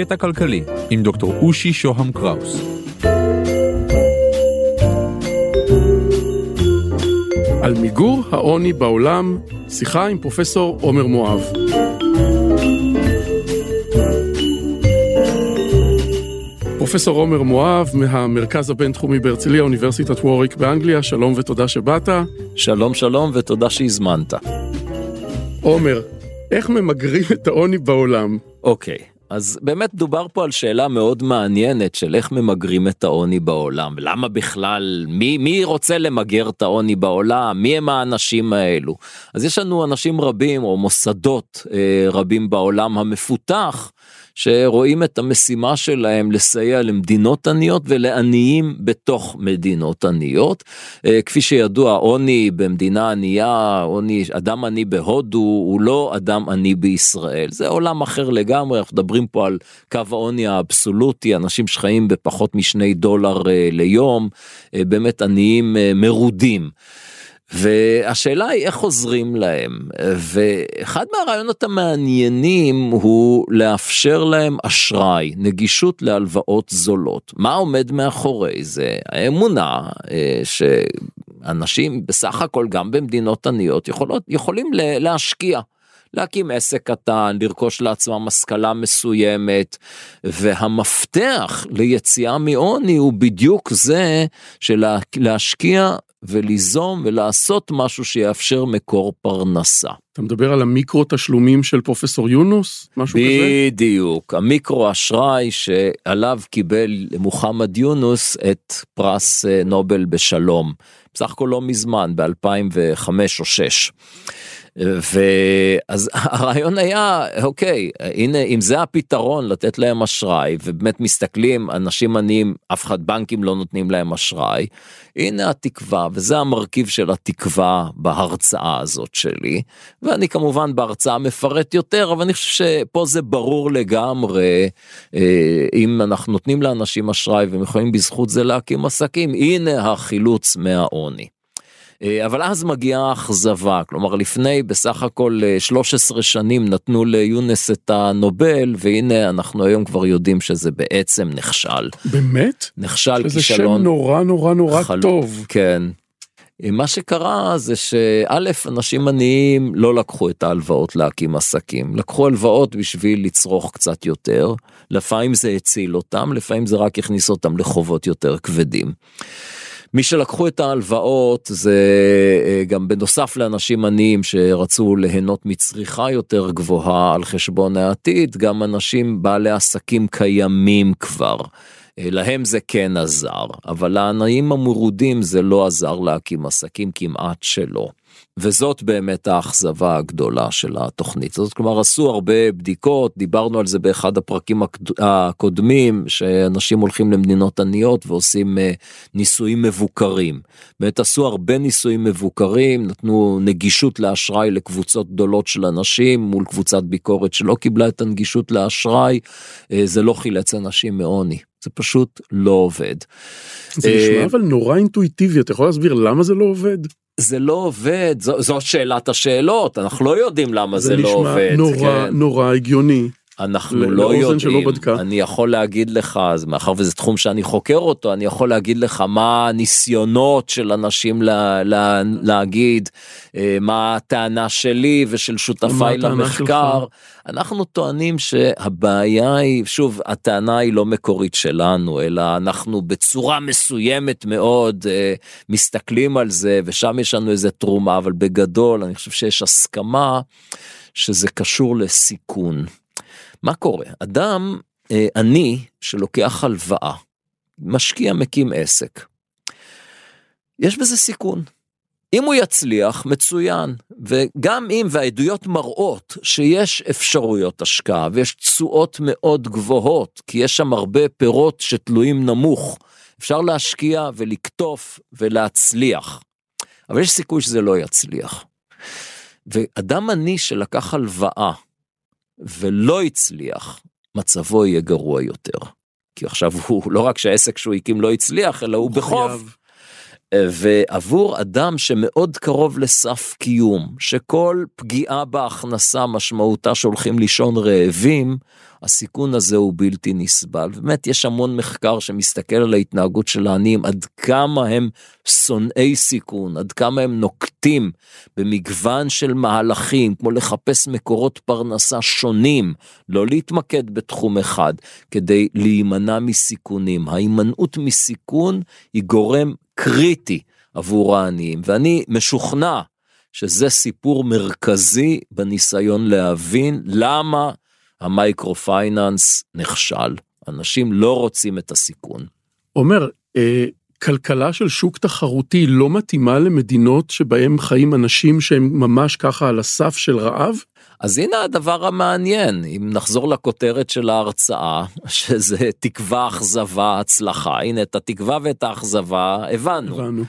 קטע כלכלי עם דוקטור אושי שוהם קראוס. על מיגור העוני בעולם, שיחה עם פרופסור עומר מואב. פרופסור עומר מואב מהמרכז הבינתחומי בהרצליה, אוניברסיטת ווריק באנגליה, שלום ותודה שבאת. שלום שלום ותודה שהזמנת. עומר, איך ממגרים את העוני בעולם? אוקיי, אז באמת דובר פה על שאלה מאוד מעניינת של איך ממגרים את העוני בעולם, למה בכלל, מי, מי רוצה למגר את העוני בעולם, מי הם האנשים האלו. אז יש לנו אנשים רבים או מוסדות אה, רבים בעולם המפותח. שרואים את המשימה שלהם לסייע למדינות עניות ולעניים בתוך מדינות עניות. אה, כפי שידוע, עוני במדינה ענייה, עוני, אדם עני בהודו הוא לא אדם עני בישראל, זה עולם אחר לגמרי, אנחנו מדברים פה על קו העוני האבסולוטי, אנשים שחיים בפחות משני דולר אה, ליום, אה, באמת עניים מרודים. והשאלה היא איך עוזרים להם? ואחד מהרעיונות המעניינים הוא לאפשר להם אשראי נגישות להלוואות זולות. מה עומד מאחורי זה? האמונה אה, שאנשים בסך הכל גם במדינות עניות יכולות יכולים להשקיע. להקים עסק קטן, לרכוש לעצמם השכלה מסוימת, והמפתח ליציאה מעוני הוא בדיוק זה של להשקיע וליזום ולעשות משהו שיאפשר מקור פרנסה. אתה מדבר על המיקרו תשלומים של פרופסור יונוס? משהו בדיוק, כזה? בדיוק, המיקרו אשראי שעליו קיבל מוחמד יונוס את פרס אה, נובל בשלום. בסך הכל לא מזמן, ב-2005 או 6. ואז הרעיון היה אוקיי הנה אם זה הפתרון לתת להם אשראי ובאמת מסתכלים אנשים עניים אף אחד בנקים לא נותנים להם אשראי. הנה התקווה וזה המרכיב של התקווה בהרצאה הזאת שלי. ואני כמובן בהרצאה מפרט יותר אבל אני חושב שפה זה ברור לגמרי אה, אם אנחנו נותנים לאנשים אשראי והם יכולים בזכות זה להקים עסקים. הנה החילוץ מהעוני. אה, אבל אז מגיעה האכזבה, כלומר לפני בסך הכל 13 אה, שנים נתנו ליונס את הנובל והנה אנחנו היום כבר יודעים שזה בעצם נכשל. באמת? נכשל שזה כישלון. שם נורא נורא נורא חל... טוב. כן. אה, מה שקרה זה שא' אנשים עניים לא לקחו את ההלוואות להקים עסקים, לקחו הלוואות בשביל לצרוך קצת יותר, לפעמים זה הציל אותם, לפעמים זה רק הכניס אותם לחובות יותר כבדים. מי שלקחו את ההלוואות זה אה, גם בנוסף לאנשים עניים שרצו ליהנות מצריכה יותר גבוהה על חשבון העתיד, גם אנשים בעלי עסקים קיימים כבר. אה, להם זה כן עזר, אבל לעניים המרודים זה לא עזר להקים עסקים כמעט שלא. וזאת באמת האכזבה הגדולה של התוכנית הזאת. כלומר, עשו הרבה בדיקות, דיברנו על זה באחד הפרקים הקודמים, שאנשים הולכים למדינות עניות ועושים אה, ניסויים מבוקרים. באמת עשו הרבה ניסויים מבוקרים, נתנו נגישות לאשראי לקבוצות גדולות של אנשים מול קבוצת ביקורת שלא קיבלה את הנגישות לאשראי, אה, זה לא חילץ אנשים מעוני. זה פשוט לא עובד. זה נשמע אבל נורא אינטואיטיבי, אתה יכול להסביר למה זה לא עובד? זה לא עובד, זו, זו שאלת השאלות, אנחנו לא יודעים למה זה, זה לא עובד. זה נשמע נורא כן. נורא הגיוני. אנחנו לא יודעים, אני יכול להגיד לך, אז מאחר וזה תחום שאני חוקר אותו, אני יכול להגיד לך מה הניסיונות של אנשים לה, לה, להגיד, אה, מה הטענה שלי ושל שותפיי למחקר. אנחנו טוענים שהבעיה היא, שוב, הטענה היא לא מקורית שלנו, אלא אנחנו בצורה מסוימת מאוד אה, מסתכלים על זה, ושם יש לנו איזה תרומה, אבל בגדול אני חושב שיש הסכמה שזה קשור לסיכון. מה קורה? אדם אה, עני שלוקח הלוואה, משקיע מקים עסק. יש בזה סיכון. אם הוא יצליח, מצוין, וגם אם, והעדויות מראות שיש אפשרויות השקעה ויש תשואות מאוד גבוהות, כי יש שם הרבה פירות שתלויים נמוך, אפשר להשקיע ולקטוף ולהצליח, אבל יש סיכוי שזה לא יצליח. ואדם עני שלקח הלוואה ולא הצליח, מצבו יהיה גרוע יותר. כי עכשיו הוא לא רק שהעסק שהוא הקים לא הצליח, אלא הוא, הוא בחוב. ועבור אדם שמאוד קרוב לסף קיום, שכל פגיעה בהכנסה משמעותה שהולכים לישון רעבים, הסיכון הזה הוא בלתי נסבל. באמת יש המון מחקר שמסתכל על ההתנהגות של העניים, עד כמה הם שונאי סיכון, עד כמה הם נוקטים במגוון של מהלכים, כמו לחפש מקורות פרנסה שונים, לא להתמקד בתחום אחד, כדי להימנע מסיכונים. ההימנעות מסיכון היא גורם קריטי עבור העניים, ואני משוכנע שזה סיפור מרכזי בניסיון להבין למה ה micro finance נכשל. אנשים לא רוצים את הסיכון. אומר, אה, כלכלה של שוק תחרותי לא מתאימה למדינות שבהם חיים אנשים שהם ממש ככה על הסף של רעב? אז הנה הדבר המעניין, אם נחזור לכותרת של ההרצאה, שזה תקווה, אכזבה, הצלחה, הנה את התקווה ואת האכזבה הבנו. הבנו.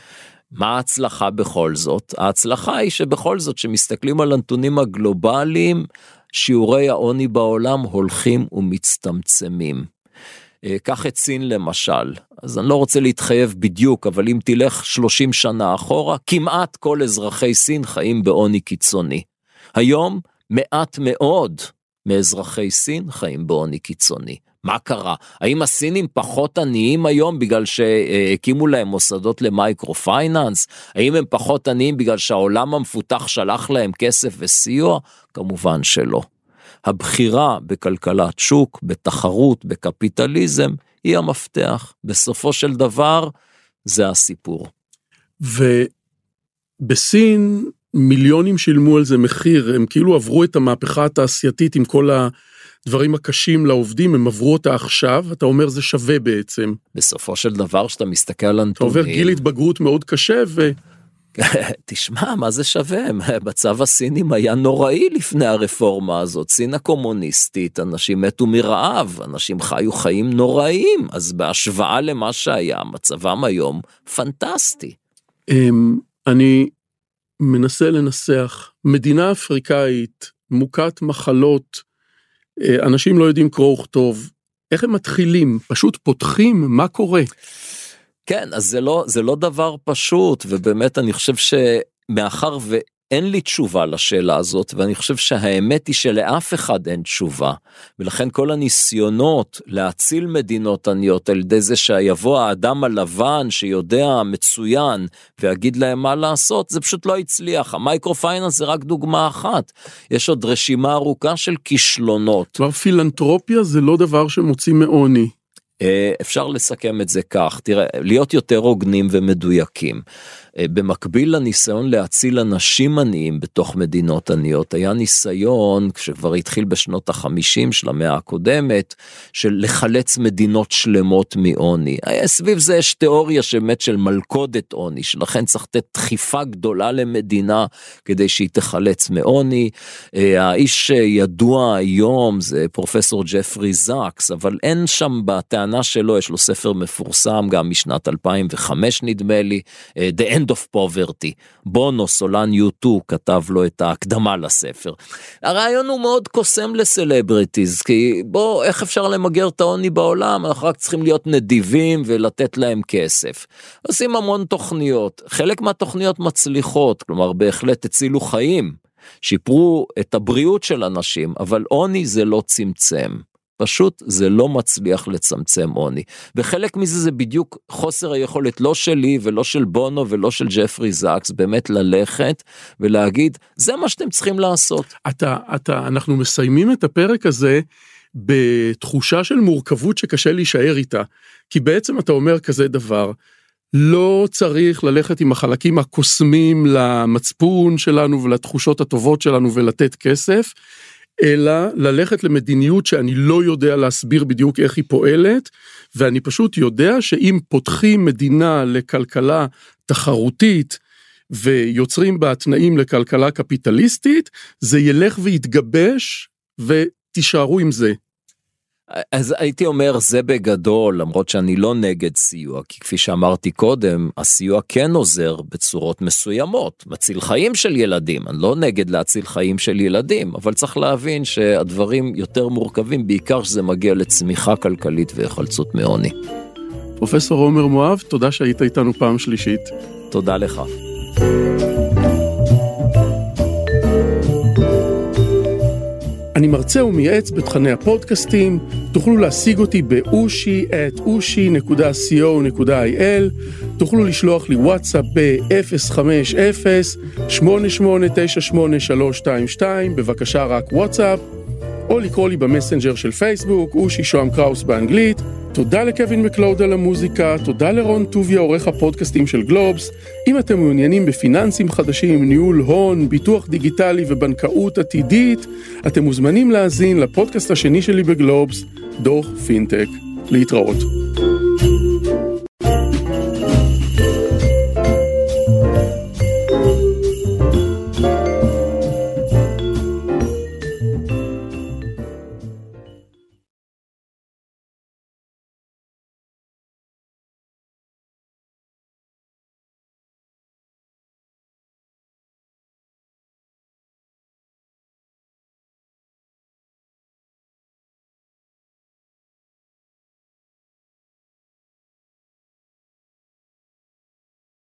מה ההצלחה בכל זאת? ההצלחה היא שבכל זאת, כשמסתכלים על הנתונים הגלובליים, שיעורי העוני בעולם הולכים ומצטמצמים. אה, קח את סין למשל, אז אני לא רוצה להתחייב בדיוק, אבל אם תלך 30 שנה אחורה, כמעט כל אזרחי סין חיים בעוני קיצוני. היום מעט מאוד מאזרחי סין חיים בעוני קיצוני. מה קרה? האם הסינים פחות עניים היום בגלל שהקימו להם מוסדות ל micro finance? האם הם פחות עניים בגלל שהעולם המפותח שלח להם כסף וסיוע? כמובן שלא. הבחירה בכלכלת שוק, בתחרות, בקפיטליזם, היא המפתח. בסופו של דבר, זה הסיפור. ובסין מיליונים שילמו על זה מחיר, הם כאילו עברו את המהפכה התעשייתית עם כל הדברים הקשים לעובדים, הם עברו אותה עכשיו, אתה אומר זה שווה בעצם. בסופו של דבר, כשאתה מסתכל על הנתונים... אתה עובר גיל התבגרות מאוד קשה ו... תשמע, מה זה שווה? מצב הסינים היה נוראי לפני הרפורמה הזאת. סין הקומוניסטית, אנשים מתו מרעב, אנשים חיו חיים נוראיים, אז בהשוואה למה שהיה, מצבם היום פנטסטי. אמ, אני מנסה לנסח, מדינה אפריקאית, מוכת מחלות, אה, אנשים לא יודעים קרוא וכתוב, איך הם מתחילים? פשוט פותחים? מה קורה? כן, אז זה לא, זה לא דבר פשוט, ובאמת אני חושב שמאחר ואין לי תשובה לשאלה הזאת, ואני חושב שהאמת היא שלאף אחד אין תשובה, ולכן כל הניסיונות להציל מדינות עניות על ידי זה שיבוא האדם הלבן שיודע מצוין ויגיד להם מה לעשות, זה פשוט לא הצליח. המייקרו פייננס זה רק דוגמה אחת, יש עוד רשימה ארוכה של כישלונות. כלומר פילנטרופיה זה לא דבר שמוציא מעוני. אה, אפשר לסכם את זה כך, תראה, להיות יותר הוגנים ומדויקים. אה, במקביל לניסיון להציל אנשים עניים בתוך מדינות עניות, היה ניסיון, שכבר התחיל בשנות החמישים של המאה הקודמת, של לחלץ מדינות שלמות מעוני. אה, סביב זה יש תיאוריה שבאמת של מלכודת עוני, שלכן צריך לתת דחיפה גדולה למדינה כדי שהיא תחלץ מעוני. האיש ידוע היום זה פרופסור ג'פרי זקס, אבל אין שם בטענה שלו, יש לו ספר מפורסם גם משנת 2005 נדמה לי, The End of Poverty. בונו סולן U2 כתב לו את ההקדמה לספר. הרעיון הוא מאוד קוסם לסלבריטיז, כי בוא, איך אפשר למגר את העוני בעולם? אנחנו רק צריכים להיות נדיבים ולתת להם כסף. עושים המון תוכניות, חלק מהתוכניות מצליחות, כלומר בהחלט הצילו חיים. שיפרו את הבריאות של אנשים, אבל עוני זה לא צמצם. פשוט זה לא מצליח לצמצם עוני. וחלק מזה זה בדיוק חוסר היכולת לא שלי ולא של בונו ולא של ג'פרי זקס, באמת ללכת ולהגיד, זה מה שאתם צריכים לעשות. אתה, אתה, אנחנו מסיימים את הפרק הזה בתחושה של מורכבות שקשה להישאר איתה. כי בעצם אתה אומר כזה דבר, לא צריך ללכת עם החלקים הקוסמים למצפון שלנו ולתחושות הטובות שלנו ולתת כסף, אלא ללכת למדיניות שאני לא יודע להסביר בדיוק איך היא פועלת, ואני פשוט יודע שאם פותחים מדינה לכלכלה תחרותית, ויוצרים בה תנאים לכלכלה קפיטליסטית, זה ילך ויתגבש ותישארו עם זה. אז הייתי אומר זה בגדול למרות שאני לא נגד סיוע כי כפי שאמרתי קודם הסיוע כן עוזר בצורות מסוימות מציל חיים של ילדים אני לא נגד להציל חיים של ילדים אבל צריך להבין שהדברים יותר מורכבים בעיקר שזה מגיע לצמיחה כלכלית והיחלצות מעוני. פרופסור עומר מואב, תודה שהיית איתנו פעם שלישית. תודה לך. אני מרצה ומייעץ בתכני הפודקאסטים, תוכלו להשיג אותי ב oshi at oshi.co.il, תוכלו לשלוח לי וואטסאפ ב-050-8898-322, בבקשה רק וואטסאפ, או לקרוא לי במסנג'ר של פייסבוק, אושי שוהם קראוס באנגלית. תודה לקווין מקלוד על המוזיקה, תודה לרון טוביה, עורך הפודקאסטים של גלובס. אם אתם מעוניינים בפיננסים חדשים, ניהול הון, ביטוח דיגיטלי ובנקאות עתידית, אתם מוזמנים להאזין לפודקאסט השני שלי בגלובס, דוח פינטק. להתראות.